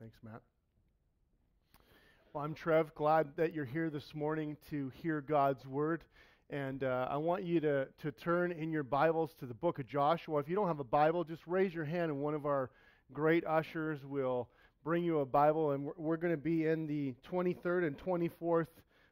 Thanks, Matt. Well, I'm Trev. Glad that you're here this morning to hear God's word. And uh, I want you to, to turn in your Bibles to the book of Joshua. If you don't have a Bible, just raise your hand, and one of our great ushers will bring you a Bible. And we're, we're going to be in the 23rd and 24th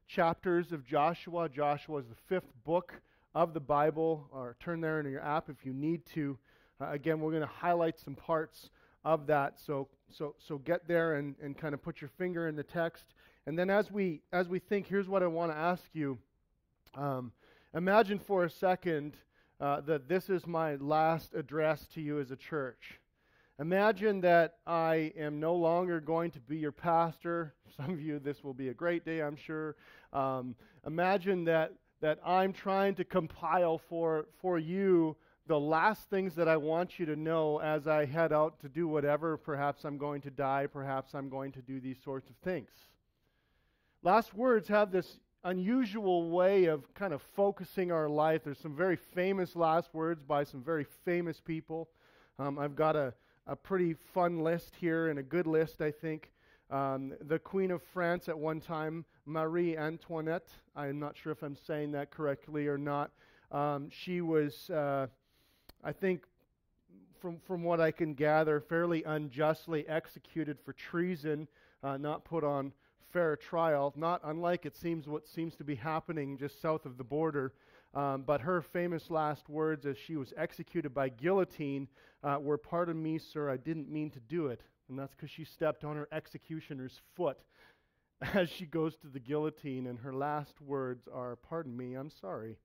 chapters of Joshua. Joshua is the fifth book of the Bible. Or turn there in your app if you need to. Uh, again, we're going to highlight some parts of that. So, so, so get there and, and kind of put your finger in the text. And then as we, as we think, here's what I want to ask you. Um, imagine for a second uh, that this is my last address to you as a church. Imagine that I am no longer going to be your pastor. Some of you, this will be a great day, I'm sure. Um, imagine that, that I'm trying to compile for, for you the last things that I want you to know as I head out to do whatever. Perhaps I'm going to die. Perhaps I'm going to do these sorts of things. Last words have this unusual way of kind of focusing our life. There's some very famous last words by some very famous people. Um, I've got a, a pretty fun list here and a good list, I think. Um, the Queen of France at one time, Marie Antoinette. I'm not sure if I'm saying that correctly or not. Um, she was uh, I think, from, from what I can gather, fairly unjustly executed for treason, uh, not put on fair trial, not unlike it seems what seems to be happening just south of the border. Um, but her famous last words as she was executed by guillotine uh, were, Pardon me, sir, I didn't mean to do it. And that's because she stepped on her executioner's foot as she goes to the guillotine. And her last words are, Pardon me, I'm sorry.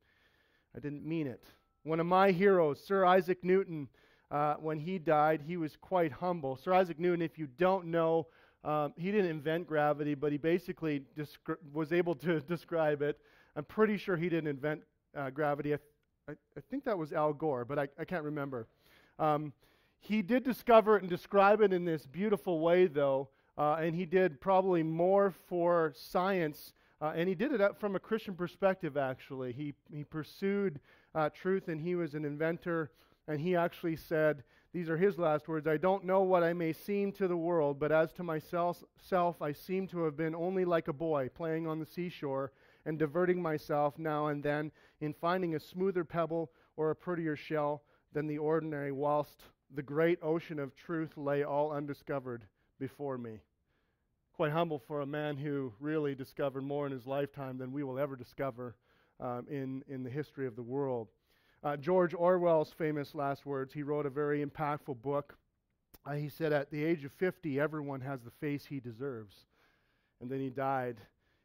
I didn't mean it. One of my heroes, Sir Isaac Newton, uh, when he died, he was quite humble. Sir Isaac Newton, if you don't know, um, he didn't invent gravity, but he basically descri- was able to describe it. I'm pretty sure he didn't invent uh, gravity. I, th- I, I, think that was Al Gore, but I, I can't remember. Um, he did discover it and describe it in this beautiful way, though, uh, and he did probably more for science, uh, and he did it from a Christian perspective, actually. He, he pursued uh, truth, and he was an inventor. And he actually said, These are his last words I don't know what I may seem to the world, but as to myself, self, I seem to have been only like a boy playing on the seashore and diverting myself now and then in finding a smoother pebble or a prettier shell than the ordinary, whilst the great ocean of truth lay all undiscovered before me. Quite humble for a man who really discovered more in his lifetime than we will ever discover um, in, in the history of the world. Uh, George Orwell's famous last words, he wrote a very impactful book. Uh, he said, At the age of 50, everyone has the face he deserves. And then he died.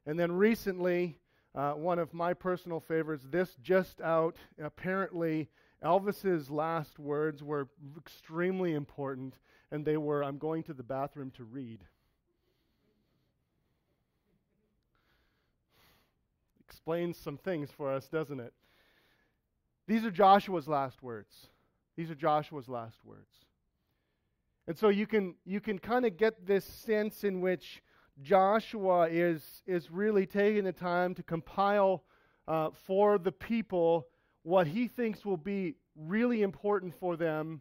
And then recently, uh, one of my personal favorites, this just out, apparently, Elvis's last words were extremely important, and they were, I'm going to the bathroom to read. Explains some things for us, doesn't it? These are Joshua's last words. These are Joshua's last words. And so you can you can kind of get this sense in which Joshua is is really taking the time to compile uh, for the people what he thinks will be really important for them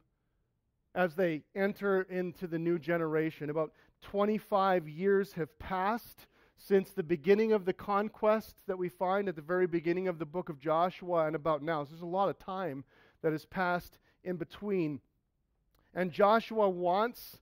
as they enter into the new generation. About 25 years have passed since the beginning of the conquest that we find at the very beginning of the book of Joshua and about now. So there's a lot of time that has passed in between. And Joshua wants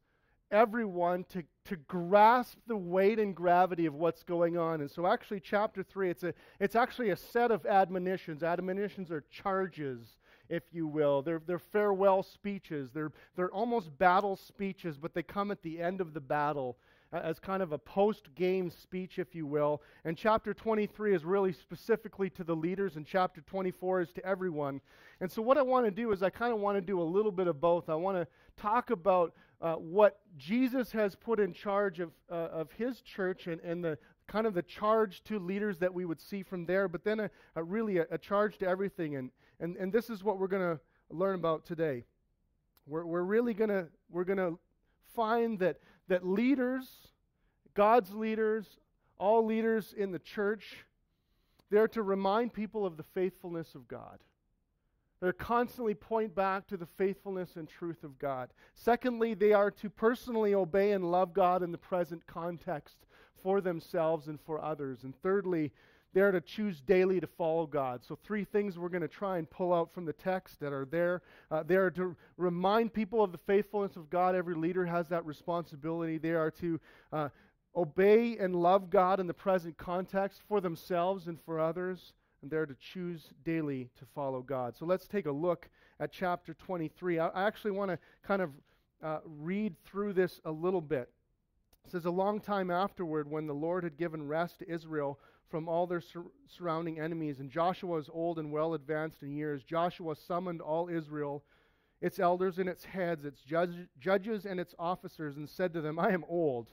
everyone to, to grasp the weight and gravity of what's going on. And so actually chapter 3, it's, a, it's actually a set of admonitions. Admonitions are charges, if you will. They're, they're farewell speeches. They're, they're almost battle speeches, but they come at the end of the battle as kind of a post game speech, if you will. And chapter 23 is really specifically to the leaders, and chapter 24 is to everyone. And so, what I want to do is, I kind of want to do a little bit of both. I want to talk about uh, what Jesus has put in charge of, uh, of his church and, and the kind of the charge to leaders that we would see from there, but then a, a really a, a, charge to everything. And, and, and this is what we're going to learn about today. We're, we're really going to we're going to find that that leaders, God's leaders, all leaders in the church, they're to remind people of the faithfulness of God. They're constantly point back to the faithfulness and truth of God. Secondly, they are to personally obey and love God in the present context for themselves and for others. And thirdly, they are to choose daily to follow God. So, three things we're going to try and pull out from the text that are there. Uh, they are to remind people of the faithfulness of God. Every leader has that responsibility. They are to uh, obey and love God in the present context for themselves and for others. And they're to choose daily to follow God. So, let's take a look at chapter 23. I, I actually want to kind of uh, read through this a little bit. It says, A long time afterward, when the Lord had given rest to Israel, from all their sur- surrounding enemies. And Joshua was old and well advanced in years. Joshua summoned all Israel, its elders and its heads, its judge- judges and its officers, and said to them, I am old.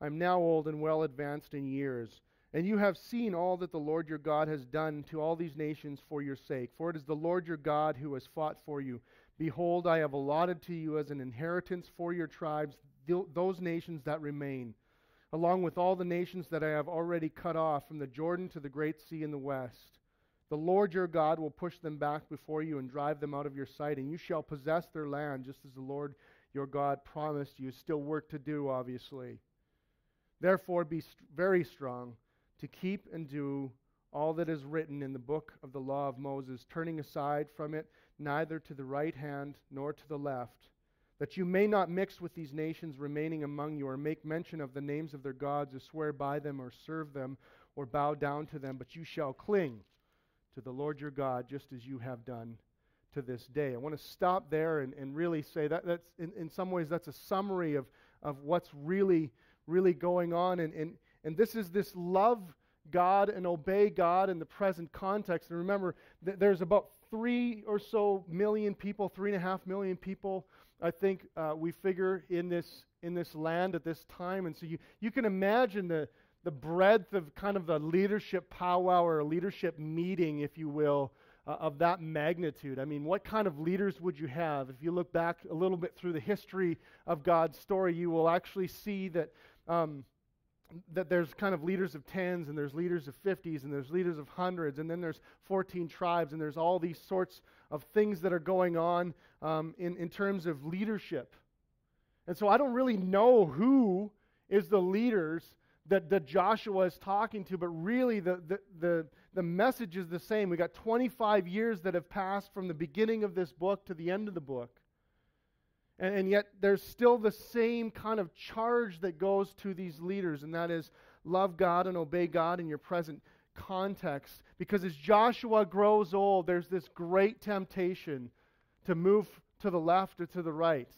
I am now old and well advanced in years. And you have seen all that the Lord your God has done to all these nations for your sake. For it is the Lord your God who has fought for you. Behold, I have allotted to you as an inheritance for your tribes th- those nations that remain along with all the nations that I have already cut off from the Jordan to the great sea in the west. The Lord your God will push them back before you and drive them out of your sight, and you shall possess their land just as the Lord your God promised you. Still work to do, obviously. Therefore, be very strong to keep and do all that is written in the book of the law of Moses, turning aside from it neither to the right hand nor to the left that you may not mix with these nations remaining among you, or make mention of the names of their gods, or swear by them, or serve them, or bow down to them, but you shall cling to the Lord your God, just as you have done to this day. I want to stop there and, and really say that that's in, in some ways that's a summary of, of what's really, really going on. And, and, and this is this love God and obey God in the present context. And remember, th- there's about three or so million people, three and a half million people I think uh, we figure in this in this land at this time, and so you you can imagine the the breadth of kind of the leadership powwow or leadership meeting, if you will, uh, of that magnitude. I mean, what kind of leaders would you have? If you look back a little bit through the history of God's story, you will actually see that. Um, that there's kind of leaders of tens and there's leaders of 50s and there's leaders of hundreds and then there's 14 tribes and there's all these sorts of things that are going on um, in, in terms of leadership. And so I don't really know who is the leaders that, that Joshua is talking to, but really the, the, the, the message is the same. We got 25 years that have passed from the beginning of this book to the end of the book. And, and yet there's still the same kind of charge that goes to these leaders, and that is love God and obey God in your present context. Because as Joshua grows old, there's this great temptation to move to the left or to the right.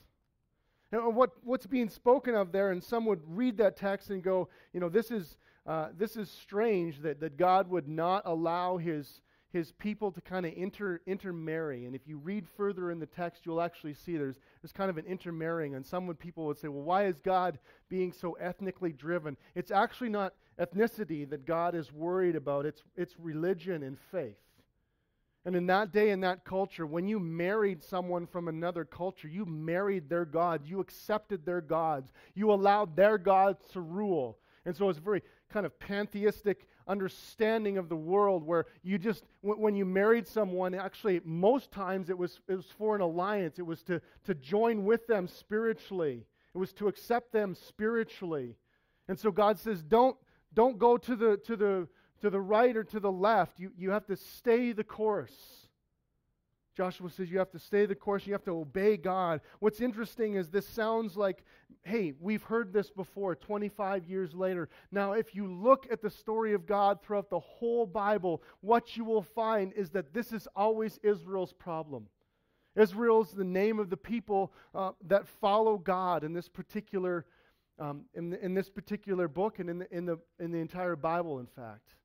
And what, what's being spoken of there, and some would read that text and go, you know, this is, uh, this is strange that, that God would not allow his, his people to kind of inter, intermarry. And if you read further in the text, you'll actually see there's, there's kind of an intermarrying. And some people would say, well, why is God being so ethnically driven? It's actually not ethnicity that God is worried about, it's, it's religion and faith. And in that day, in that culture, when you married someone from another culture, you married their gods. You accepted their gods. You allowed their gods to rule. And so it's very kind of pantheistic understanding of the world where you just, when you married someone, actually, most times it was, it was for an alliance. It was to, to join with them spiritually, it was to accept them spiritually. And so God says, don't, don't go to the, to the, to the right or to the left. You, you have to stay the course. Joshua says you have to stay the course, you have to obey God. What's interesting is this sounds like, hey, we've heard this before 25 years later. Now, if you look at the story of God throughout the whole Bible, what you will find is that this is always Israel's problem. Israel is the name of the people uh, that follow God in this particular, um, in, the, in this particular book and in the, in, the, in the entire Bible, in fact.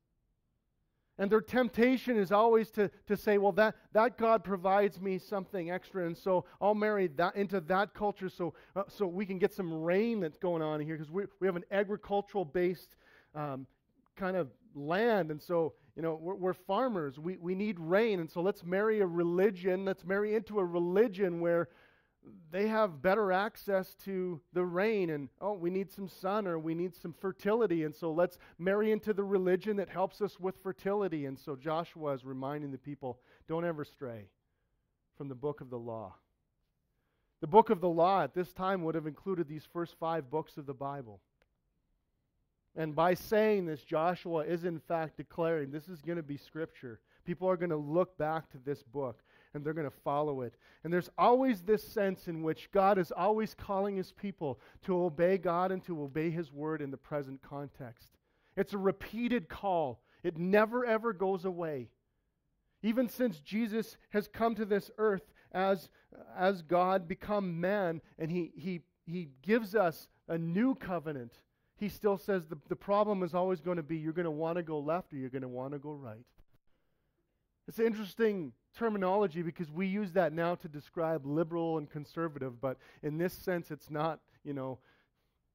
And their temptation is always to, to say, well, that, that God provides me something extra, and so I'll marry that into that culture so, uh, so we can get some rain that's going on here because we, we have an agricultural based um, kind of land. And so, you know, we're, we're farmers. We, we need rain. And so let's marry a religion. Let's marry into a religion where they have better access to the rain and oh we need some sun or we need some fertility and so let's marry into the religion that helps us with fertility and so joshua is reminding the people don't ever stray from the book of the law. The book of the law at this time would have included these first five books of the Bible. And by saying this, Joshua is in fact declaring this is going to be Scripture. People are going to look back to this book and they're going to follow it. And there's always this sense in which God is always calling his people to obey God and to obey his word in the present context. It's a repeated call, it never ever goes away. Even since Jesus has come to this earth as, as God become man and he, he, he gives us a new covenant, he still says the, the problem is always going to be you're going to want to go left or you're going to want to go right. It's an interesting terminology because we use that now to describe liberal and conservative, but in this sense, it's not, you know,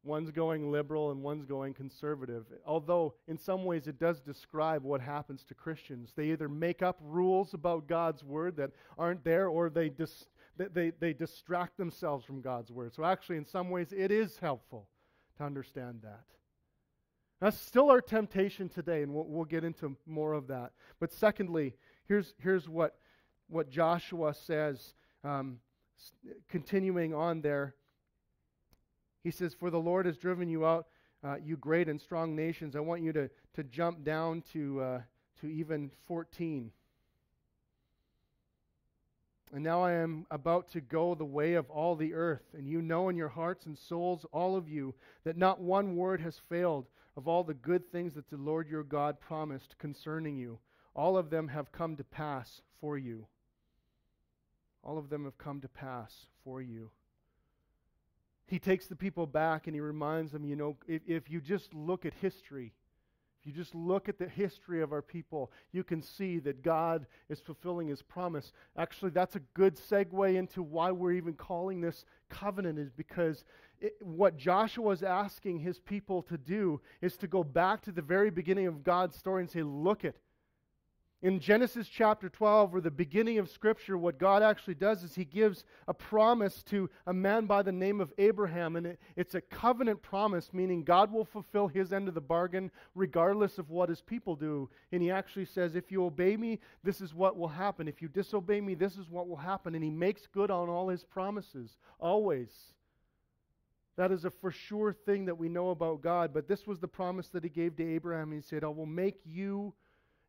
one's going liberal and one's going conservative. Although, in some ways, it does describe what happens to Christians. They either make up rules about God's word that aren't there, or they, dis- they, they distract themselves from God's word. So, actually, in some ways, it is helpful to understand that. That's still our temptation today, and we'll, we'll get into more of that. But, secondly, here's, here's what what Joshua says, um, continuing on there. He says, For the Lord has driven you out, uh, you great and strong nations. I want you to, to jump down to, uh, to even 14. And now I am about to go the way of all the earth, and you know in your hearts and souls, all of you, that not one word has failed of all the good things that the Lord your God promised concerning you. All of them have come to pass for you. All of them have come to pass for you. He takes the people back and he reminds them, you know, if, if you just look at history, if you just look at the history of our people, you can see that God is fulfilling his promise. Actually, that's a good segue into why we're even calling this covenant, is because it, what Joshua is asking his people to do is to go back to the very beginning of God's story and say, look at in Genesis chapter 12, or the beginning of Scripture, what God actually does is He gives a promise to a man by the name of Abraham. And it, it's a covenant promise, meaning God will fulfill His end of the bargain regardless of what His people do. And He actually says, If you obey me, this is what will happen. If you disobey me, this is what will happen. And He makes good on all His promises, always. That is a for sure thing that we know about God. But this was the promise that He gave to Abraham. He said, I will make you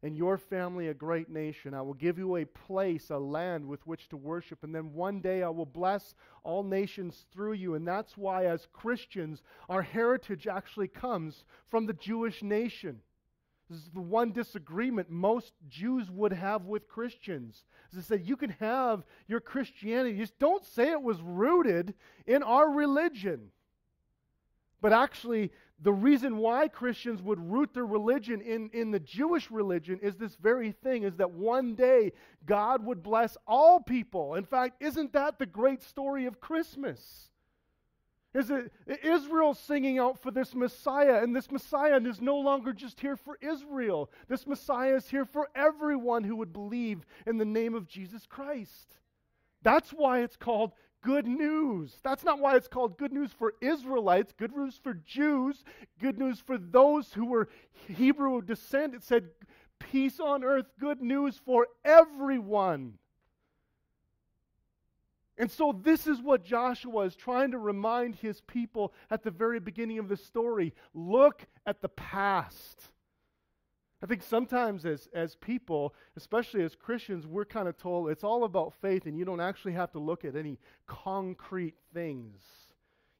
and your family a great nation. I will give you a place, a land with which to worship. And then one day I will bless all nations through you. And that's why, as Christians, our heritage actually comes from the Jewish nation. This is the one disagreement most Jews would have with Christians. I said, you can have your Christianity, just don't say it was rooted in our religion. But actually, the reason why Christians would root their religion in, in the Jewish religion is this very thing is that one day God would bless all people. In fact, isn't that the great story of Christmas? Is it Israel singing out for this Messiah, and this Messiah is no longer just here for Israel. This Messiah is here for everyone who would believe in the name of Jesus Christ. That's why it's called good news. That's not why it's called good news for Israelites, good news for Jews, good news for those who were Hebrew descent. It said peace on earth, good news for everyone. And so, this is what Joshua is trying to remind his people at the very beginning of the story. Look at the past. I think sometimes as, as people, especially as Christians, we're kind of told it's all about faith and you don't actually have to look at any concrete things.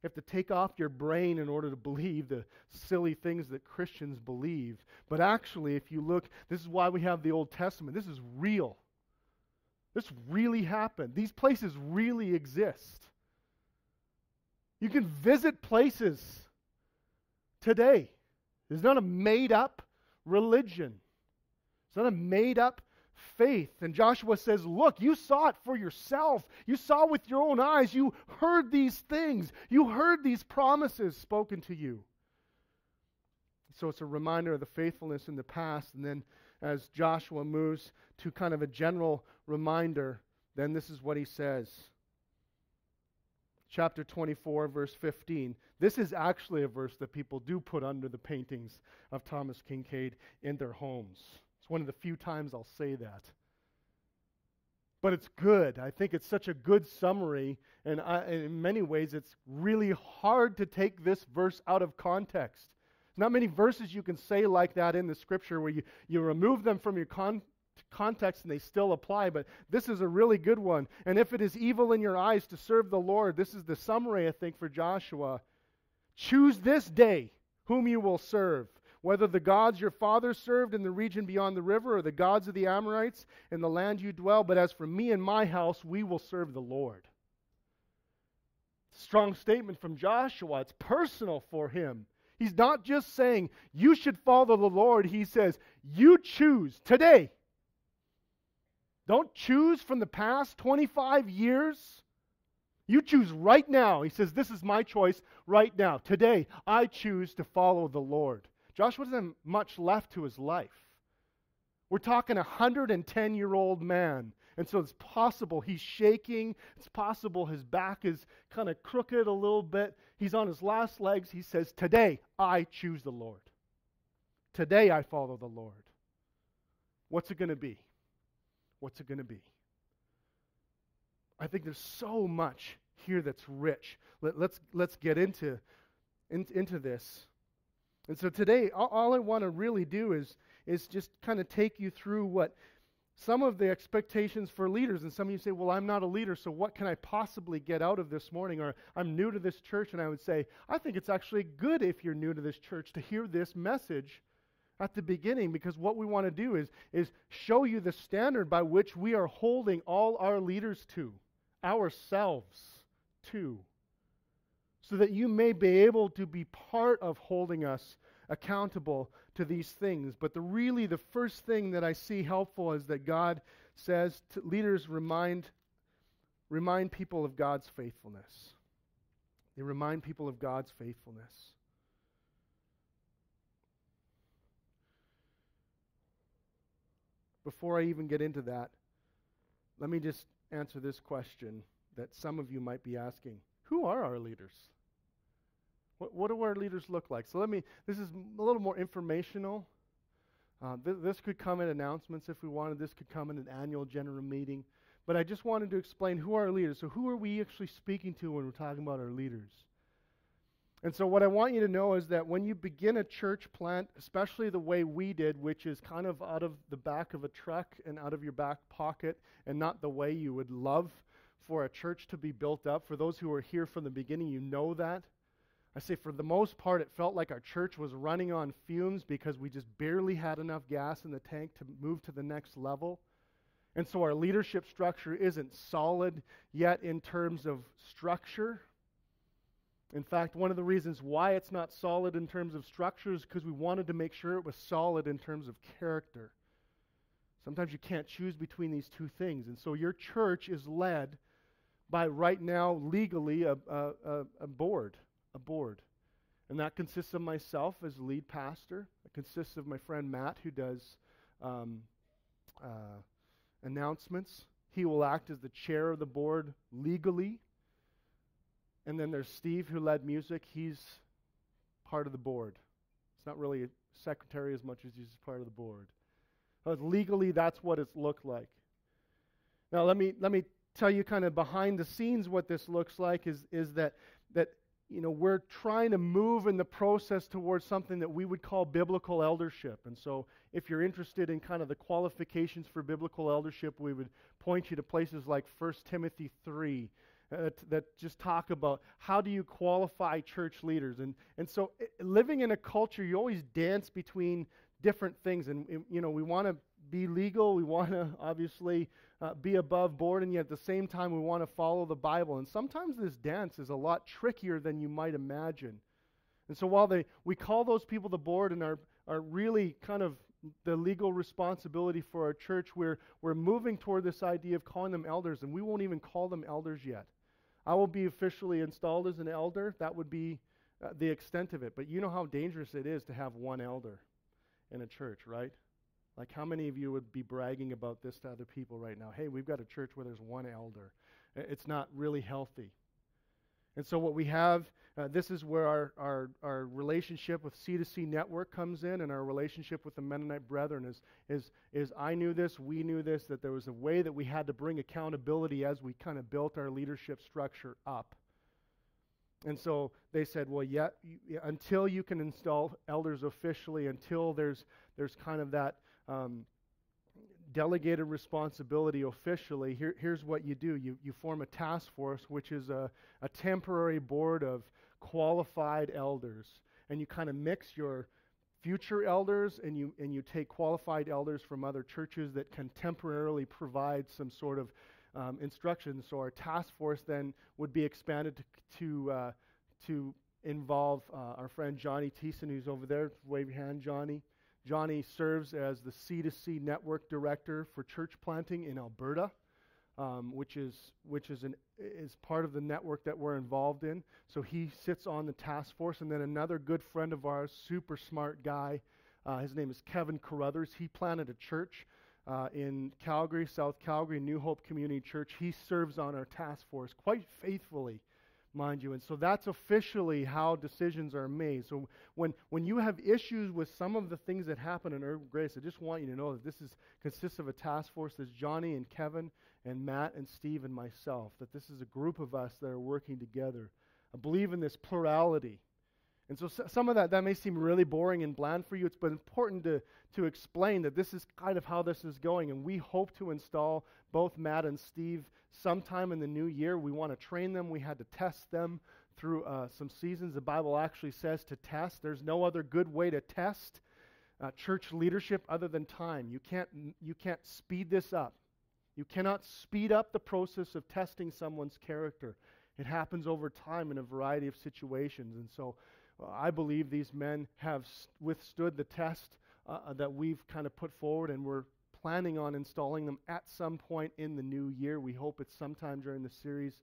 You have to take off your brain in order to believe the silly things that Christians believe. But actually, if you look, this is why we have the Old Testament. This is real. This really happened. These places really exist. You can visit places today. It's not a made up religion. It's not a made up faith. And Joshua says, Look, you saw it for yourself. You saw with your own eyes. You heard these things. You heard these promises spoken to you. So it's a reminder of the faithfulness in the past. And then as Joshua moves to kind of a general reminder, then this is what he says chapter 24, verse 15. This is actually a verse that people do put under the paintings of Thomas Kinkade in their homes. It's one of the few times I'll say that. but it's good. I think it's such a good summary, and I, in many ways, it's really hard to take this verse out of context. Not many verses you can say like that in the scripture where you, you remove them from your con- context and they still apply, but this is a really good one. And if it is evil in your eyes to serve the Lord, this is the summary, I think, for Joshua. Choose this day whom you will serve whether the gods your fathers served in the region beyond the river or the gods of the Amorites in the land you dwell. But as for me and my house, we will serve the Lord. Strong statement from Joshua. It's personal for him. He's not just saying, you should follow the Lord. He says, you choose today. Don't choose from the past 25 years. You choose right now. He says, This is my choice right now. Today, I choose to follow the Lord. Joshua doesn't much left to his life. We're talking a 110 year old man. And so it's possible he's shaking. It's possible his back is kind of crooked a little bit. He's on his last legs. He says, Today I choose the Lord. Today I follow the Lord. What's it going to be? What's it going to be? I think there's so much here that's rich. Let, us let's, let's get into, in, into this. And so today, all, all I want to really do is, is just kind of take you through what some of the expectations for leaders. And some of you say, well, I'm not a leader, so what can I possibly get out of this morning? Or I'm new to this church. And I would say, I think it's actually good if you're new to this church to hear this message at the beginning because what we want to do is, is show you the standard by which we are holding all our leaders to, ourselves to so that you may be able to be part of holding us accountable to these things. But the really the first thing that I see helpful is that God says to leaders remind remind people of God's faithfulness. They remind people of God's faithfulness. Before I even get into that, let me just answer this question that some of you might be asking. Who are our leaders? What, what do our leaders look like? So let me, this is a little more informational. Uh, th- this could come in announcements if we wanted. This could come in an annual general meeting. But I just wanted to explain who are our leaders. So, who are we actually speaking to when we're talking about our leaders? And so, what I want you to know is that when you begin a church plant, especially the way we did, which is kind of out of the back of a truck and out of your back pocket, and not the way you would love for a church to be built up, for those who are here from the beginning, you know that. I say for the most part, it felt like our church was running on fumes because we just barely had enough gas in the tank to move to the next level. And so our leadership structure isn't solid yet in terms of structure. In fact, one of the reasons why it's not solid in terms of structure is because we wanted to make sure it was solid in terms of character. Sometimes you can't choose between these two things. And so your church is led by, right now, legally, a, a, a board a board. And that consists of myself as lead pastor. It consists of my friend Matt, who does um, uh, announcements. He will act as the chair of the board legally. And then there's Steve, who led music. He's part of the board. It's not really a secretary as much as he's part of the board. But legally, that's what it's looked like. Now, let me, let me tell you kind of behind the scenes what this looks like is, is that, that you know, we're trying to move in the process towards something that we would call biblical eldership. And so, if you're interested in kind of the qualifications for biblical eldership, we would point you to places like 1 Timothy 3 uh, that just talk about how do you qualify church leaders. And, and so, living in a culture, you always dance between different things. And, you know, we want to be legal, we want to obviously uh, be above board, and yet at the same time, we want to follow the Bible. And sometimes this dance is a lot trickier than you might imagine. And so while they, we call those people the board and are, are really kind of the legal responsibility for our church, we're, we're moving toward this idea of calling them elders, and we won't even call them elders yet. I will be officially installed as an elder. That would be uh, the extent of it. But you know how dangerous it is to have one elder in a church, right? Like, how many of you would be bragging about this to other people right now? Hey, we've got a church where there's one elder. It's not really healthy. And so, what we have uh, this is where our, our, our relationship with C2C Network comes in and our relationship with the Mennonite Brethren is, is, is I knew this, we knew this, that there was a way that we had to bring accountability as we kind of built our leadership structure up. And so they said, well, yeah, until you can install elders officially, until there's, there's kind of that um, delegated responsibility officially, here, here's what you do. You, you form a task force, which is a, a temporary board of qualified elders. And you kind of mix your future elders and you, and you take qualified elders from other churches that can temporarily provide some sort of um, instruction. So our task force then would be expanded to, to, uh, to involve uh, our friend Johnny Thiessen, who's over there. Wave your hand, Johnny. Johnny serves as the C2C network director for church planting in Alberta um, which is which is an is part of the network that we're involved in. So he sits on the task force, and then another good friend of ours, super smart guy, uh, his name is Kevin Carruthers. He planted a church uh, in Calgary, South Calgary, New Hope Community Church. He serves on our task force quite faithfully mind you. And so that's officially how decisions are made. So when, when you have issues with some of the things that happen in Urban Grace, I just want you to know that this is consists of a task force. There's Johnny and Kevin and Matt and Steve and myself. That this is a group of us that are working together. I believe in this plurality. And so, so some of that, that may seem really boring and bland for you. It's but important to, to explain that this is kind of how this is going. And we hope to install both Matt and Steve sometime in the new year. We want to train them. We had to test them through uh, some seasons. The Bible actually says to test. There's no other good way to test uh, church leadership other than time. You can't, you can't speed this up. You cannot speed up the process of testing someone's character. It happens over time in a variety of situations. And so I believe these men have withstood the test uh, uh, that we've kind of put forward, and we're planning on installing them at some point in the new year. We hope it's sometime during the series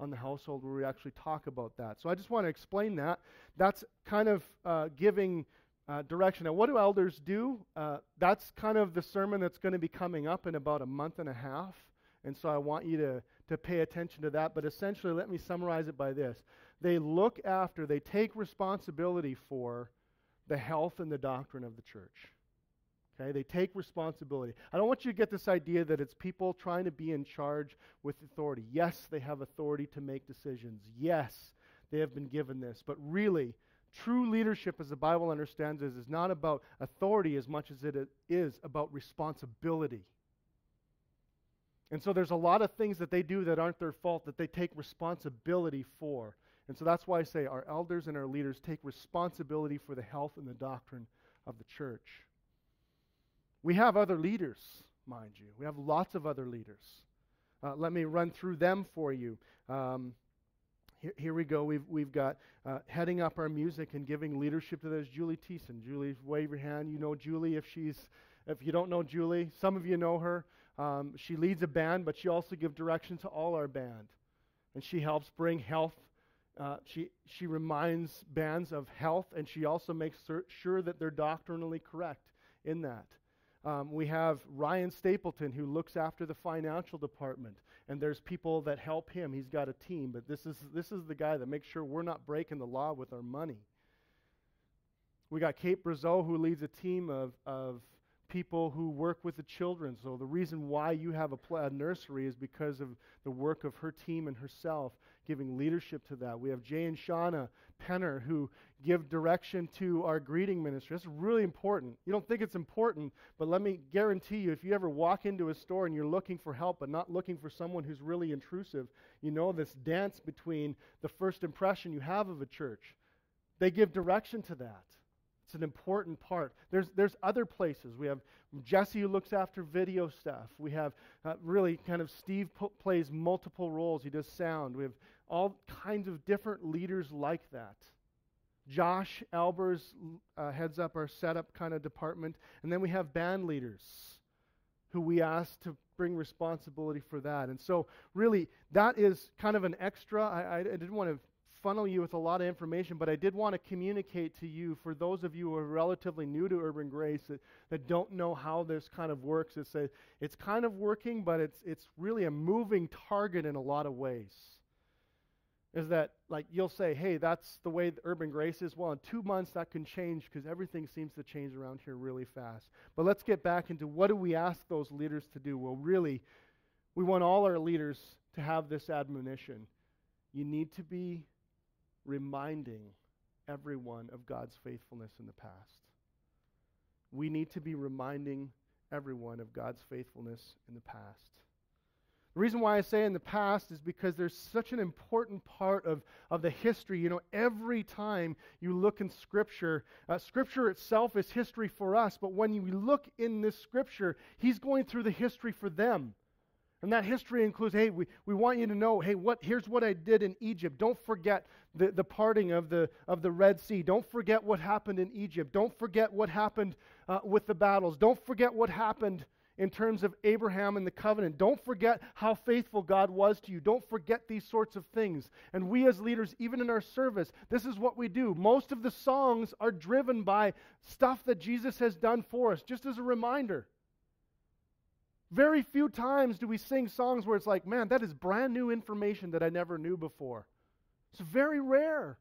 on the household where we actually talk about that. So I just want to explain that. That's kind of uh, giving uh, direction. Now, what do elders do? Uh, that's kind of the sermon that's going to be coming up in about a month and a half. And so I want you to, to pay attention to that. But essentially, let me summarize it by this they look after, they take responsibility for the health and the doctrine of the church. Okay, they take responsibility. I don't want you to get this idea that it's people trying to be in charge with authority. Yes, they have authority to make decisions. Yes, they have been given this. But really, true leadership, as the Bible understands it, is not about authority as much as it is about responsibility. And so there's a lot of things that they do that aren't their fault that they take responsibility for. And so that's why I say our elders and our leaders take responsibility for the health and the doctrine of the church. We have other leaders, mind you. We have lots of other leaders. Uh, let me run through them for you. Um, here, here, we go. We've, we've got uh, heading up our music and giving leadership to those Julie Thiessen. Julie, wave your hand. You know Julie if she's, if you don't know Julie, some of you know her. Um, she leads a band, but she also gives direction to all our band. And she helps bring health. Uh, she, she reminds bands of health, and she also makes sure that they're doctrinally correct in that. Um, we have Ryan Stapleton who looks after the financial department, and there's people that help him. He's got a team, but this is this is the guy that makes sure we're not breaking the law with our money. We got Kate Brazeau who leads a team of of people who work with the children. So the reason why you have a, pl- a, nursery is because of the work of her team and herself giving leadership to that. We have Jay and Shauna Penner who give direction to our greeting ministry. That's really important. You don't think it's important, but let me guarantee you if you ever walk into a store and you're looking for help but not looking for someone who's really intrusive, you know this dance between the first impression you have of a church. They give direction to that. It's an important part. There's, there's other places. We have Jesse who looks after video stuff. We have uh, really kind of Steve p- plays multiple roles. He does sound. We have all kinds of different leaders like that. Josh Albers uh, heads up our setup kind of department. And then we have band leaders who we ask to bring responsibility for that. And so, really, that is kind of an extra. I, I didn't want to funnel you with a lot of information, but I did want to communicate to you, for those of you who are relatively new to Urban Grace that, that don't know how this kind of works, it's, a, it's kind of working, but it's, it's really a moving target in a lot of ways. is that like you'll say, hey, that's the way the urban grace is. Well, in two months that can change because everything seems to change around here really fast. But let's get back into what do we ask those leaders to do? Well, really, we want all our leaders to have this admonition. You need to be reminding everyone of God's faithfulness in the past. We need to be reminding everyone of God's faithfulness in the past. The reason why I say in the past is because there's such an important part of, of the history. You know, every time you look in Scripture, uh, Scripture itself is history for us, but when you look in this Scripture, He's going through the history for them. And that history includes, hey, we, we want you to know, hey, what, here's what I did in Egypt. Don't forget the, the parting of the, of the Red Sea. Don't forget what happened in Egypt. Don't forget what happened uh, with the battles. Don't forget what happened in terms of Abraham and the covenant. Don't forget how faithful God was to you. Don't forget these sorts of things. And we as leaders, even in our service, this is what we do. Most of the songs are driven by stuff that Jesus has done for us, just as a reminder. Very few times do we sing songs where it's like, man, that is brand new information that I never knew before. It's very rare.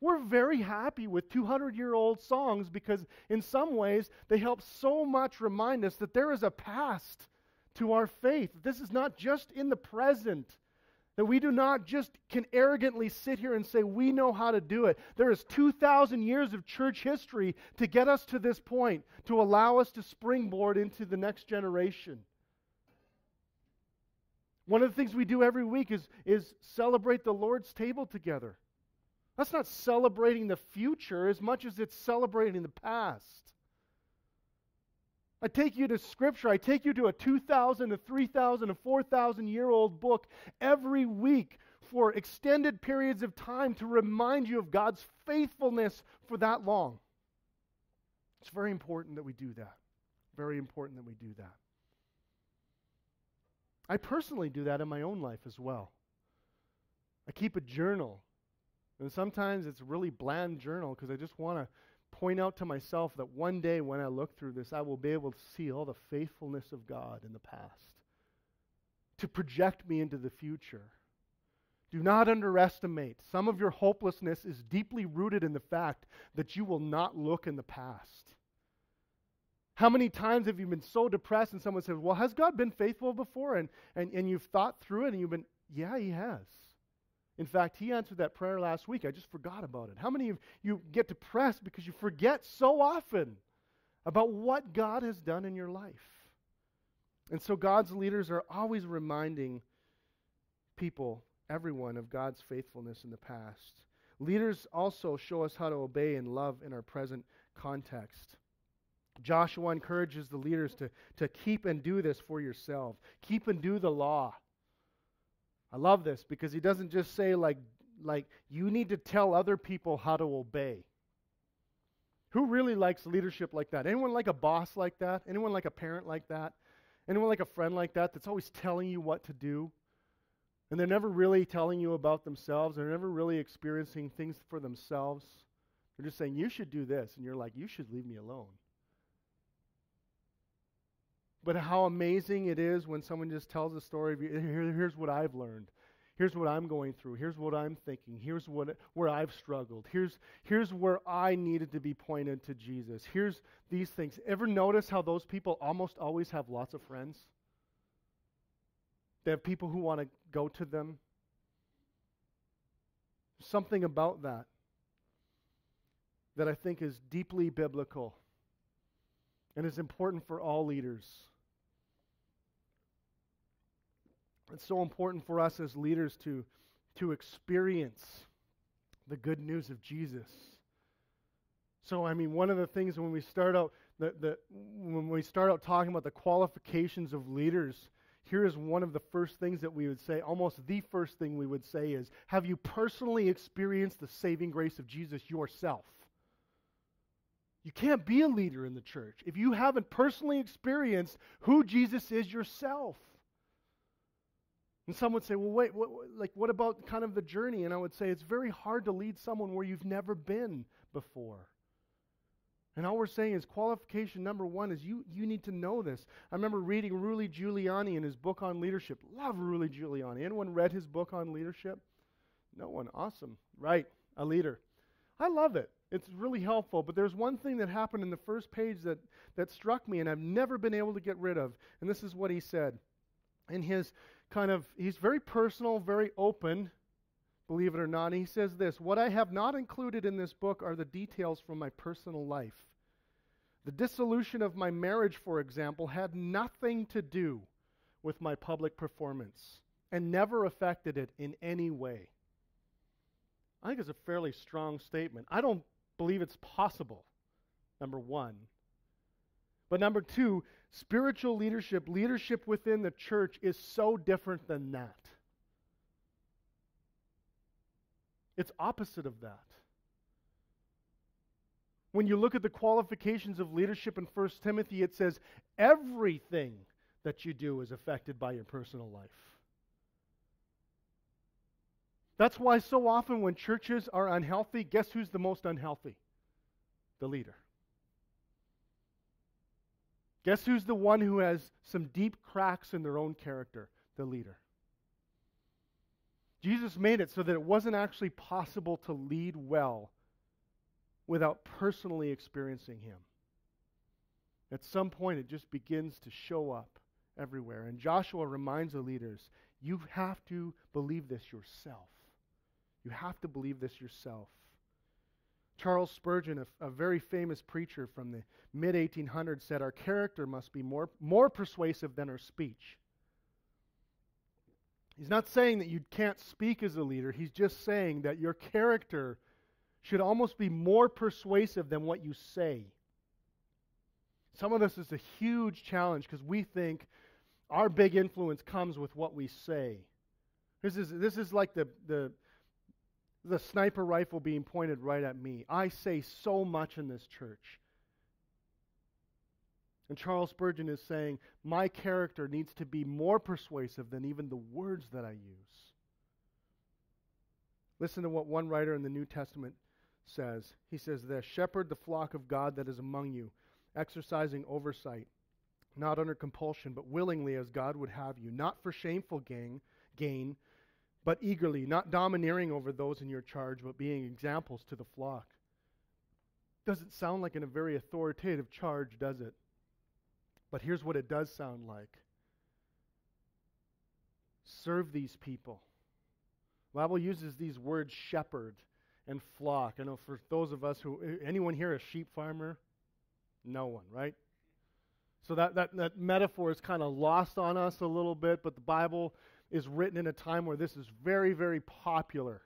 We're very happy with 200 year old songs because, in some ways, they help so much remind us that there is a past to our faith. This is not just in the present. That we do not just can arrogantly sit here and say we know how to do it. There is 2,000 years of church history to get us to this point, to allow us to springboard into the next generation. One of the things we do every week is, is celebrate the Lord's table together. That's not celebrating the future as much as it's celebrating the past. I take you to Scripture. I take you to a 2,000, a 3,000, a 4,000 year old book every week for extended periods of time to remind you of God's faithfulness for that long. It's very important that we do that. Very important that we do that. I personally do that in my own life as well. I keep a journal. And sometimes it's a really bland journal because I just want to point out to myself that one day when I look through this, I will be able to see all the faithfulness of God in the past to project me into the future. Do not underestimate. Some of your hopelessness is deeply rooted in the fact that you will not look in the past. How many times have you been so depressed and someone says, Well, has God been faithful before? And, and, and you've thought through it and you've been, Yeah, He has. In fact, he answered that prayer last week. I just forgot about it. How many of you get depressed because you forget so often about what God has done in your life? And so God's leaders are always reminding people, everyone, of God's faithfulness in the past. Leaders also show us how to obey and love in our present context. Joshua encourages the leaders to, to keep and do this for yourself. Keep and do the law. I love this because he doesn't just say, like, like you need to tell other people how to obey. Who really likes leadership like that? Anyone like a boss like that? Anyone like a parent like that? Anyone like a friend like that that's always telling you what to do? And they're never really telling you about themselves. They're never really experiencing things for themselves. They're just saying, you should do this. And you're like, you should leave me alone. But how amazing it is when someone just tells a story of, Here, here's what I've learned. Here's what I'm going through. Here's what I'm thinking. Here's what, where I've struggled. Here's, here's where I needed to be pointed to Jesus. Here's these things. Ever notice how those people almost always have lots of friends? They have people who want to go to them. Something about that that I think is deeply biblical and is important for all leaders. It's so important for us as leaders to, to experience the good news of Jesus. So, I mean, one of the things when we start out, the, the, when we start out talking about the qualifications of leaders, here is one of the first things that we would say, almost the first thing we would say is, have you personally experienced the saving grace of Jesus yourself? You can't be a leader in the church if you haven't personally experienced who Jesus is yourself. And some would say, well, wait, what, like, what about kind of the journey? And I would say, it's very hard to lead someone where you've never been before. And all we're saying is qualification number one is you, you need to know this. I remember reading Rudy Giuliani in his book on leadership. Love Rudy Giuliani. Anyone read his book on leadership? No one. Awesome. Right. A leader. I love it. It's really helpful. But there's one thing that happened in the first page that, that struck me and I've never been able to get rid of. And this is what he said. In his kind of, he's very personal, very open, believe it or not. He says this What I have not included in this book are the details from my personal life. The dissolution of my marriage, for example, had nothing to do with my public performance and never affected it in any way. I think it's a fairly strong statement. I don't believe it's possible, number one. But number two, spiritual leadership, leadership within the church, is so different than that. It's opposite of that. When you look at the qualifications of leadership in 1 Timothy, it says everything that you do is affected by your personal life. That's why so often when churches are unhealthy, guess who's the most unhealthy? The leader. Guess who's the one who has some deep cracks in their own character? The leader. Jesus made it so that it wasn't actually possible to lead well without personally experiencing Him. At some point, it just begins to show up everywhere. And Joshua reminds the leaders you have to believe this yourself. You have to believe this yourself. Charles Spurgeon, a, a very famous preacher from the mid 1800s, said, Our character must be more, more persuasive than our speech. He's not saying that you can't speak as a leader, he's just saying that your character should almost be more persuasive than what you say. Some of this is a huge challenge because we think our big influence comes with what we say. This is, this is like the, the, the sniper rifle being pointed right at me. I say so much in this church. And Charles Spurgeon is saying, my character needs to be more persuasive than even the words that I use. Listen to what one writer in the New Testament says. He says this Shepherd the flock of God that is among you, exercising oversight, not under compulsion, but willingly as God would have you, not for shameful gain, gain but eagerly, not domineering over those in your charge, but being examples to the flock. Doesn't sound like in a very authoritative charge, does it? But here's what it does sound like serve these people. The Bible uses these words shepherd and flock. I know for those of us who, anyone here a sheep farmer? No one, right? So that, that, that metaphor is kind of lost on us a little bit, but the Bible is written in a time where this is very, very popular.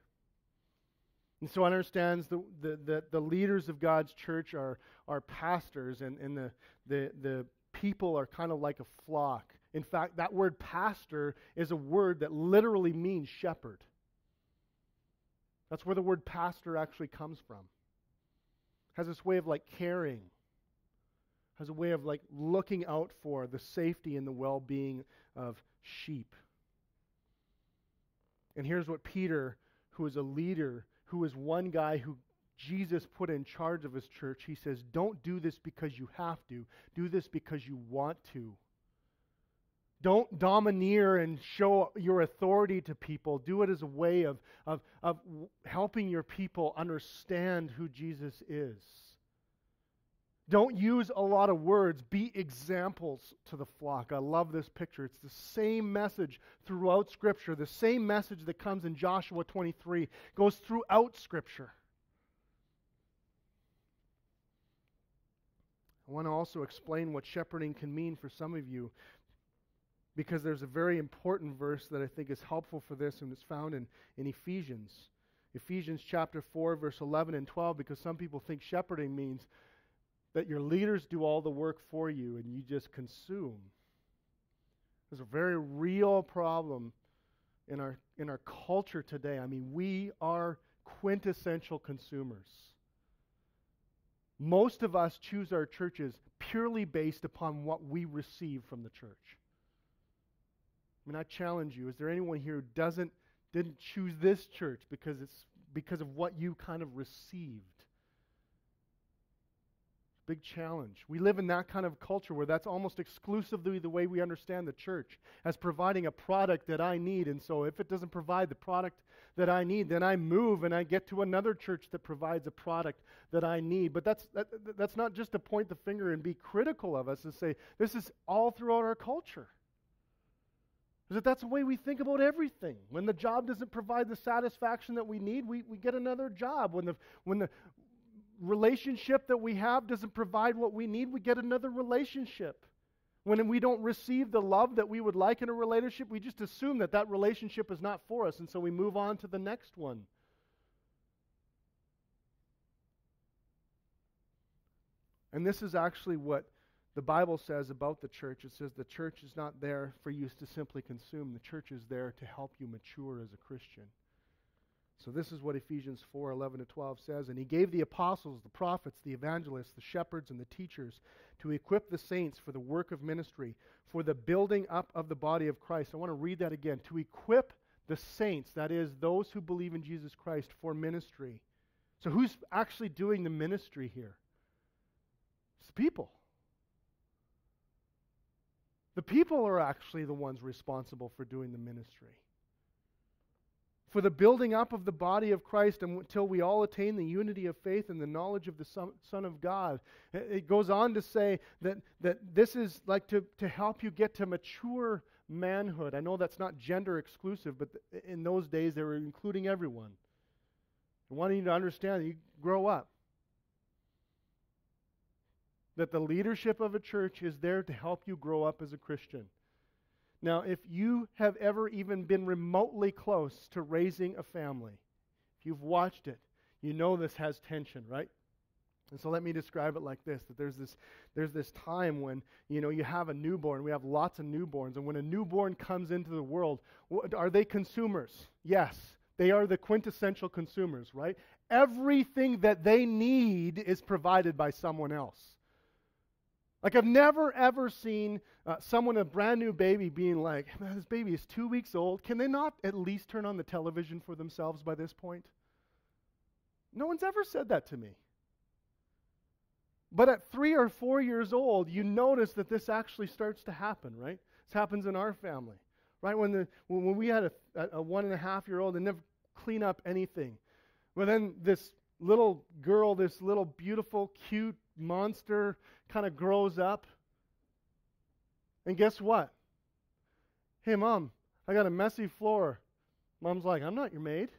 And so I understand the, the, the, the, leaders of God's church are, are pastors, and, and the, the, the people are kind of like a flock. In fact, that word pastor is a word that literally means shepherd. That's where the word pastor actually comes from. Has this way of like caring, has a way of like looking out for the safety and the well being of sheep. And here's what Peter, who is a leader, who is one guy who Jesus put in charge of his church, he says, Don't do this because you have to. Do this because you want to. Don't domineer and show your authority to people. Do it as a way of, of, of helping your people understand who Jesus is. Don't use a lot of words. Be examples to the flock. I love this picture. It's the same message throughout Scripture. The same message that comes in Joshua 23 goes throughout Scripture. I want to also explain what shepherding can mean for some of you because there's a very important verse that I think is helpful for this, and it's found in, in Ephesians. Ephesians chapter 4, verse 11 and 12, because some people think shepherding means that your leaders do all the work for you and you just consume. There's a very real problem in our, in our culture today. I mean, we are quintessential consumers. Most of us choose our churches purely based upon what we receive from the church. I mean, I challenge you. Is there anyone here who doesn't didn't choose this church because it's because of what you kind of received? Big challenge. We live in that kind of culture where that's almost exclusively the way we understand the church as providing a product that I need. And so if it doesn't provide the product that I need, then I move and I get to another church that provides a product that I need. But that's, that, that's not just to point the finger and be critical of us and say, this is all throughout our culture. Is That that's the way we think about everything. When the job doesn't provide the satisfaction that we need, we, we get another job. When the, when the relationship that we have doesn't provide what we need, we get another relationship. When we don't receive the love that we would like in a relationship, we just assume that that relationship is not for us, and so we move on to the next one. And this is actually what the Bible says about the church. It says the church is not there for you to simply consume, the church is there to help you mature as a Christian. So this is what Ephesians 4 11 to 12 says. And he gave the apostles, the prophets, the evangelists, the shepherds, and the teachers to equip the saints for the work of ministry, for the building up of the body of Christ. I want to read that again. To equip the saints, that is, those who believe in Jesus Christ, for ministry. So who's actually doing the ministry here? It's the people. The people are actually the ones responsible for doing the ministry for the building up of the body of Christ until we all attain the unity of faith and the knowledge of the Son, of God. It goes on to say that, that this is like to, to help you get to mature manhood. I know that's not gender exclusive, but in those days they were including everyone. I want you to understand that you grow up. That the leadership of a church is there to help you grow up as a Christian. Now, if you have ever even been remotely close to raising a family, if you've watched it, you know this has tension, right? And so let me describe it like this that there's this there's this time when you know you have a newborn we have lots of newborns and when a newborn comes into the world are they consumers? Yes they are the quintessential consumers right? Everything that they need is provided by someone else like, I've never ever seen uh, someone, a brand new baby, being like, man, this baby is two weeks old. Can they not at least turn on the television for themselves by this point? No one's ever said that to me. But at three or four years old, you notice that this actually starts to happen, right? This happens in our family, right? When, the, when we had a, a one and a half year old and never clean up anything. Well, then this little girl, this little beautiful, cute monster kind of grows up. And guess what? Hey, mom, I got a messy floor. Mom's like, I'm not your maid.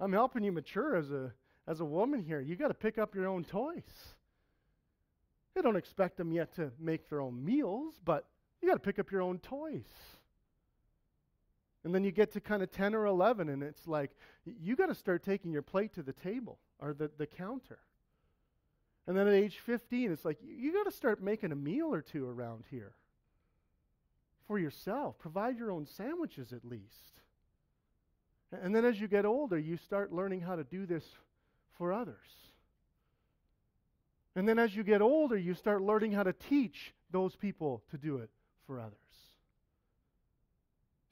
I'm helping you mature as a as a woman here. You got to pick up your own toys. They don't expect them yet to make their own meals, but you got to pick up your own toys. And then you get to kind of 10 or 11, and it's like, you got to start taking your plate to the table or the, the counter. And then at age 15, it's like, you got to start making a meal or two around here for yourself. Provide your own sandwiches at least. And then as you get older, you start learning how to do this for others. And then as you get older, you start learning how to teach those people to do it for others.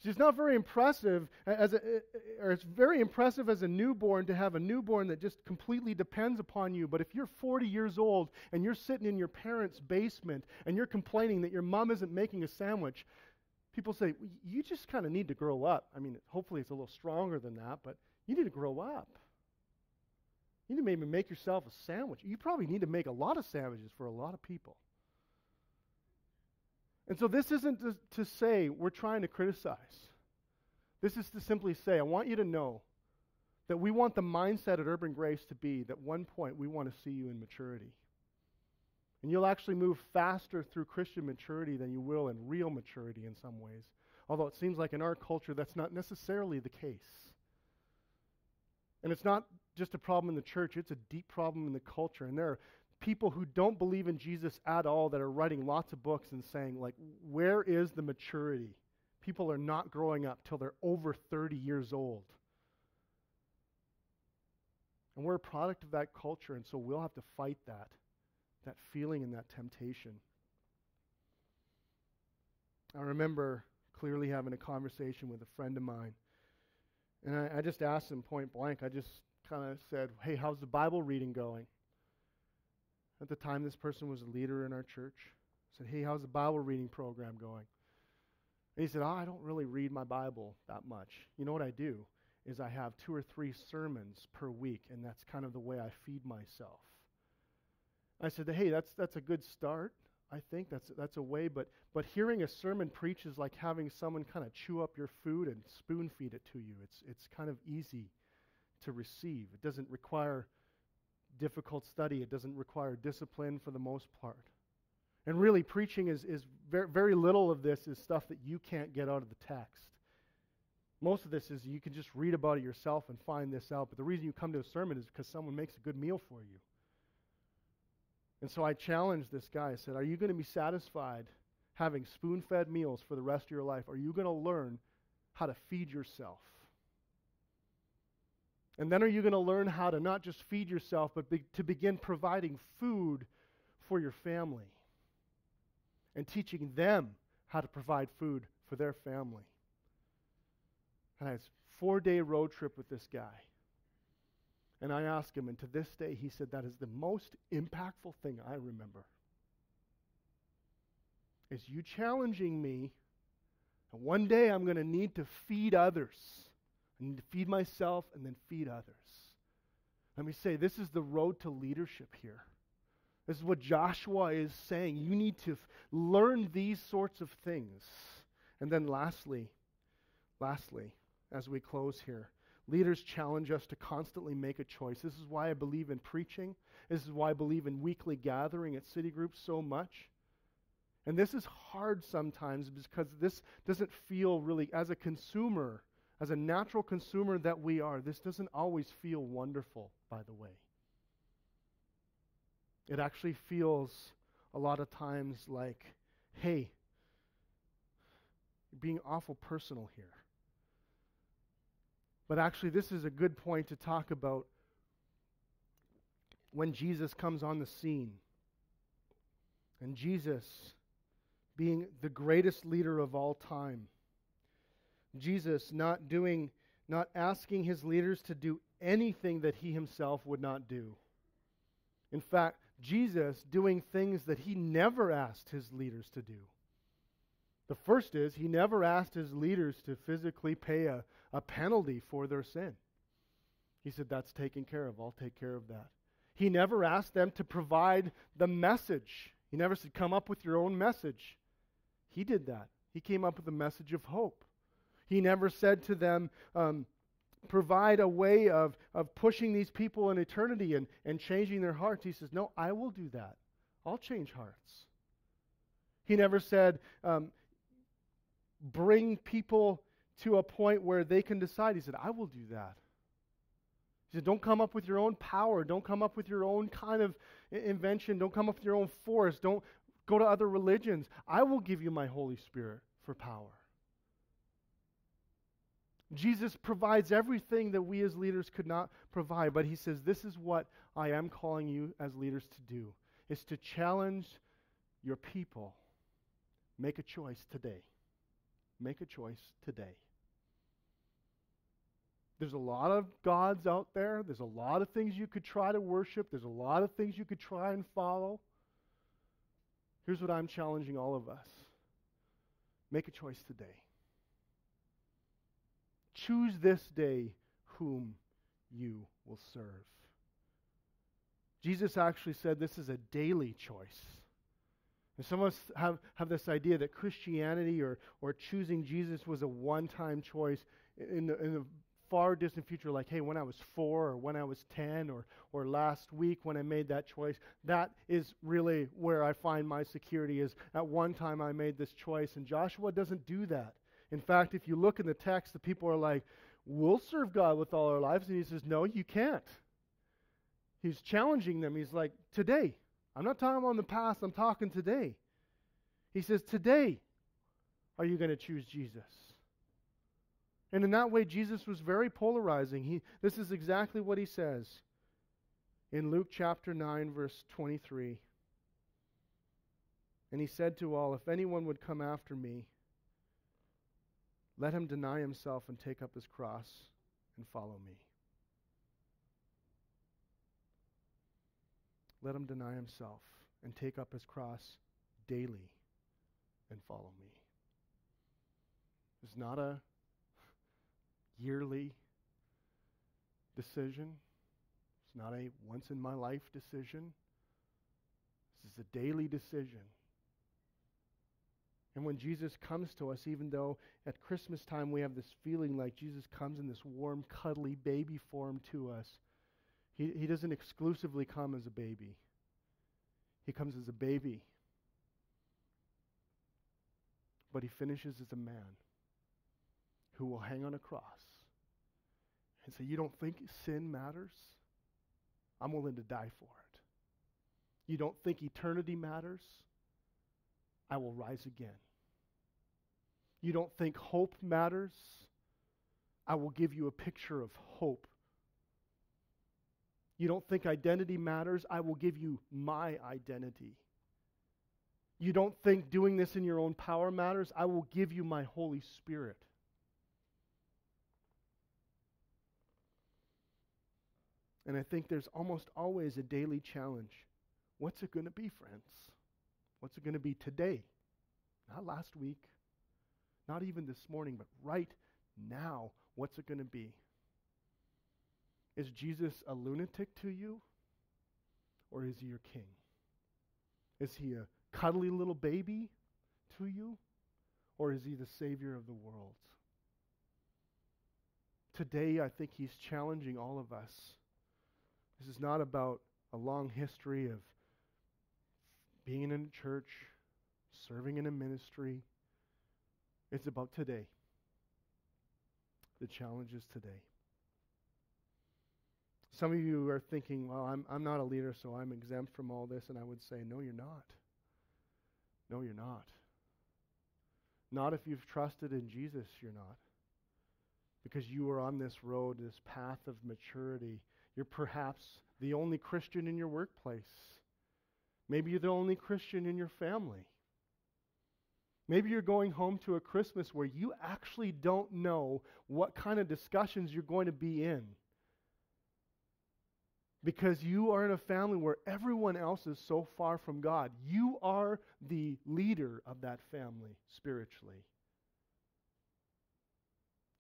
See, it's not very impressive as a, or it's very impressive as a newborn to have a newborn that just completely depends upon you. But if you're 40 years old and you're sitting in your parents' basement and you're complaining that your mom isn't making a sandwich, people say, you just kind of need to grow up. I mean, hopefully it's a little stronger than that, but you need to grow up. You need to maybe make yourself a sandwich. You probably need to make a lot of sandwiches for a lot of people. And so this isn't to, to, say we're trying to criticize. This is to simply say, I want you to know that we want the mindset at Urban Grace to be that one point we want to see you in maturity. And you'll actually move faster through Christian maturity than you will in real maturity in some ways. Although it seems like in our culture that's not necessarily the case. And it's not just a problem in the church, it's a deep problem in the culture. And there are people who don't believe in Jesus at all that are writing lots of books and saying, like, where is the maturity? People are not growing up till they're over 30 years old. And we're a product of that culture, and so we'll have to fight that, that feeling and that temptation. I remember clearly having a conversation with a friend of mine. And I, I just asked him point blank, I just kind of said, Hey, how's the Bible reading going? At the time, this person was a leader in our church. I said, Hey, how's the Bible reading program going? And he said, Oh, I don't really read my Bible that much. You know what I do? Is I have two or three sermons per week, and that's kind of the way I feed myself. I said, Hey, that's, that's a good start. I think that's, that's a way, but, but hearing a sermon preach is like having someone kind of chew up your food and spoon feed it to you. It's, it's kind of easy to receive. It doesn't require difficult study, it doesn't require discipline for the most part. And really, preaching is, is very, very little of this is stuff that you can't get out of the text. Most of this is you can just read about it yourself and find this out. But the reason you come to a sermon is because someone makes a good meal for you. And so I challenged this guy. I said, Are you going to be satisfied having spoon fed meals for the rest of your life? Are you going to learn how to feed yourself? And then are you going to learn how to not just feed yourself, but be, to begin providing food for your family and teaching them how to provide food for their family? And I had a four day road trip with this guy. And I asked him, and to this day, he said, That is the most impactful thing I remember. Is you challenging me, and one day I'm going to need to feed others. I need to feed myself and then feed others. Let me say, this is the road to leadership here. This is what Joshua is saying. You need to f- learn these sorts of things. And then lastly, lastly, as we close here, Leaders challenge us to constantly make a choice. This is why I believe in preaching. This is why I believe in weekly gathering at city groups so much. And this is hard sometimes because this doesn't feel really, as a consumer, as a natural consumer that we are, this doesn't always feel wonderful, by the way. It actually feels a lot of times like, hey, you're being awful personal here. But actually, this is a good point to talk about when Jesus comes on the scene. And Jesus being the greatest leader of all time. Jesus not doing, not asking his leaders to do anything that he himself would not do. In fact, Jesus doing things that he never asked his leaders to do. The first is he never asked his leaders to physically pay a, a penalty for their sin. He said, That's taken care of. I'll take care of that. He never asked them to provide the message. He never said, Come up with your own message. He did that. He came up with a message of hope. He never said to them, um, Provide a way of, of pushing these people in eternity and, and changing their hearts. He says, No, I will do that. I'll change hearts. He never said, um, Bring people to a point where they can decide. He said, I will do that. He said, Don't come up with your own power. Don't come up with your own kind of invention. Don't come up with your own force. Don't go to other religions. I will give you my Holy Spirit for power. Jesus provides everything that we as leaders could not provide, but he says, This is what I am calling you as leaders to do, is to challenge your people. Make a choice today. Make a choice today. There's a lot of gods out there. There's a lot of things you could try to worship. There's a lot of things you could try and follow. Here's what I'm challenging all of us make a choice today. Choose this day whom you will serve. Jesus actually said this is a daily choice. And some of us have, have this idea that Christianity or, or choosing Jesus was a one time choice in the, in the far distant future, like, hey, when I was four or when I was 10 or, or last week when I made that choice, that is really where I find my security is at one time I made this choice. And Joshua doesn't do that. In fact, if you look in the text, the people are like, we'll serve God with all our lives. And he says, no, you can't. He's challenging them. He's like, today. I'm not talking about in the past, I'm talking today. He says, today are you going to choose Jesus? And in that way, Jesus was very polarizing. He, this is exactly what he says in Luke chapter 9, verse 23. And he said to all, If anyone would come after me, let him deny himself and take up his cross and follow me. let him deny himself and take up his cross daily and follow me. It's not a yearly decision. It's not a once in my life decision. This is a daily decision. And when Jesus comes to us, even though at Christmas time we have this feeling like Jesus comes in this warm, cuddly baby form to us, he, he doesn't exclusively come as a baby. He comes as a baby. But he finishes as a man who will hang on a cross and say, You don't think sin matters? I'm willing to die for it. You don't think eternity matters? I will rise again. You don't think hope matters? I will give you a picture of hope. You don't think identity matters? I will give you my identity. You don't think doing this in your own power matters? I will give you my Holy Spirit. And I think there's almost always a daily challenge. What's it going to be, friends? What's it going to be today? Not last week, not even this morning, but right now. What's it going to be? Is Jesus a lunatic to you? Or is he your king? Is he a cuddly little baby to you? Or is he the Savior of the world? Today, I think he's challenging all of us. This is not about a long history of being in a church, serving in a ministry. It's about today. The challenge is today. Some of you are thinking, well, I'm, I'm not a leader, so I'm exempt from all this. And I would say, no, you're not. No, you're not. Not if you've trusted in Jesus, you're not. Because you are on this road, this path of maturity. You're perhaps the only Christian in your workplace. Maybe you're the only Christian in your family. Maybe you're going home to a Christmas where you actually don't know what kind of discussions you're going to be in. Because you are in a family where everyone else is so far from God. You are the leader of that family spiritually.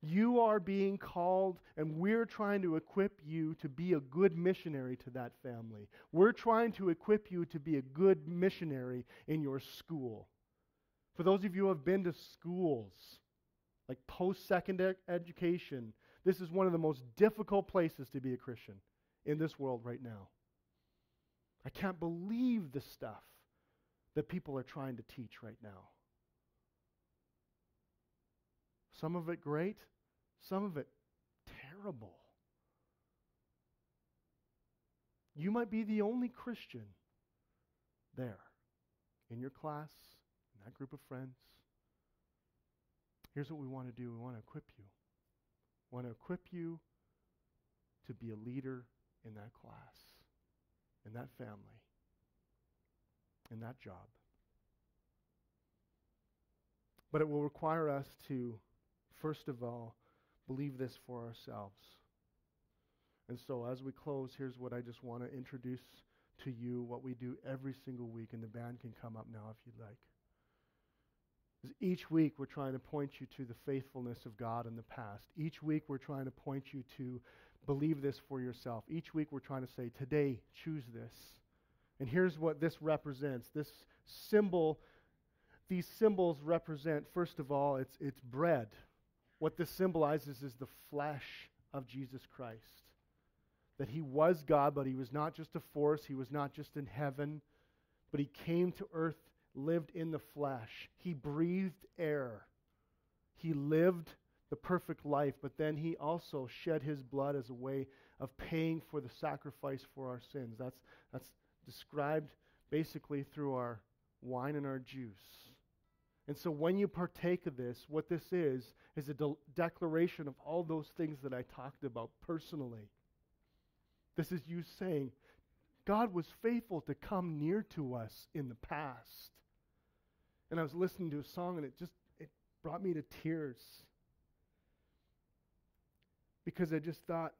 You are being called, and we're trying to equip you to be a good missionary to that family. We're trying to equip you to be a good missionary in your school. For those of you who have been to schools, like post secondary education, this is one of the most difficult places to be a Christian in this world right now. I can't believe the stuff that people are trying to teach right now. Some of it great, some of it terrible. You might be the only Christian there in your class, that group of friends. Here's what we want to do we want to equip you. We want to equip you to be a leader in that class, in that family, in that job. But it will require us to first of all, believe this for ourselves. And so, as we close, here's what I just want to introduce to you what we do every single week, and the band can come up now if you'd like. Each week, we're trying to point you to the faithfulness of God in the past. Each week, we're trying to point you to believe this for yourself. Each week, we're trying to say, today, choose this. And here's what this represents this symbol, these symbols represent, first of all, it's, it's bread. What this symbolizes is the flesh of Jesus Christ. That he was God, but he was not just a force, he was not just in heaven, but he came to earth, lived in the flesh. He breathed air. He lived the perfect life, but then he also shed his blood as a way of paying for the sacrifice for our sins. That's, that's described basically through our wine and our juice. And so when you partake of this, what this is, is a de- declaration of all those things that I talked about personally. This is you saying, God was faithful to come near to us in the past. And I was listening to a song and it just it brought me to tears. Because I just thought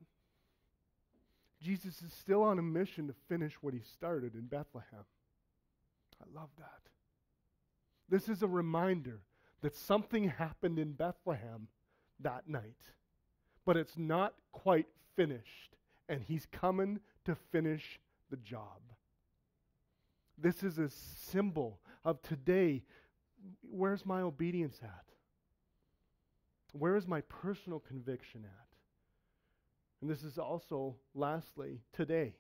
Jesus is still on a mission to finish what he started in Bethlehem. I love that. This is a reminder that something happened in Bethlehem that night, but it's not quite finished, and he's coming to finish the job. This is a symbol of today. Where's my obedience at? Where is my personal conviction at? And this is also, lastly, today.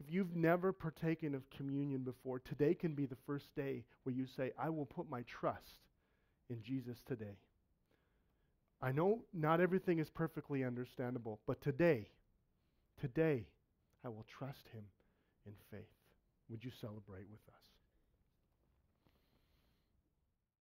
If you've never partaken of communion before, today can be the first day where you say, I will put my trust in Jesus today. I know not everything is perfectly understandable, but today, today, I will trust him in faith. Would you celebrate with us?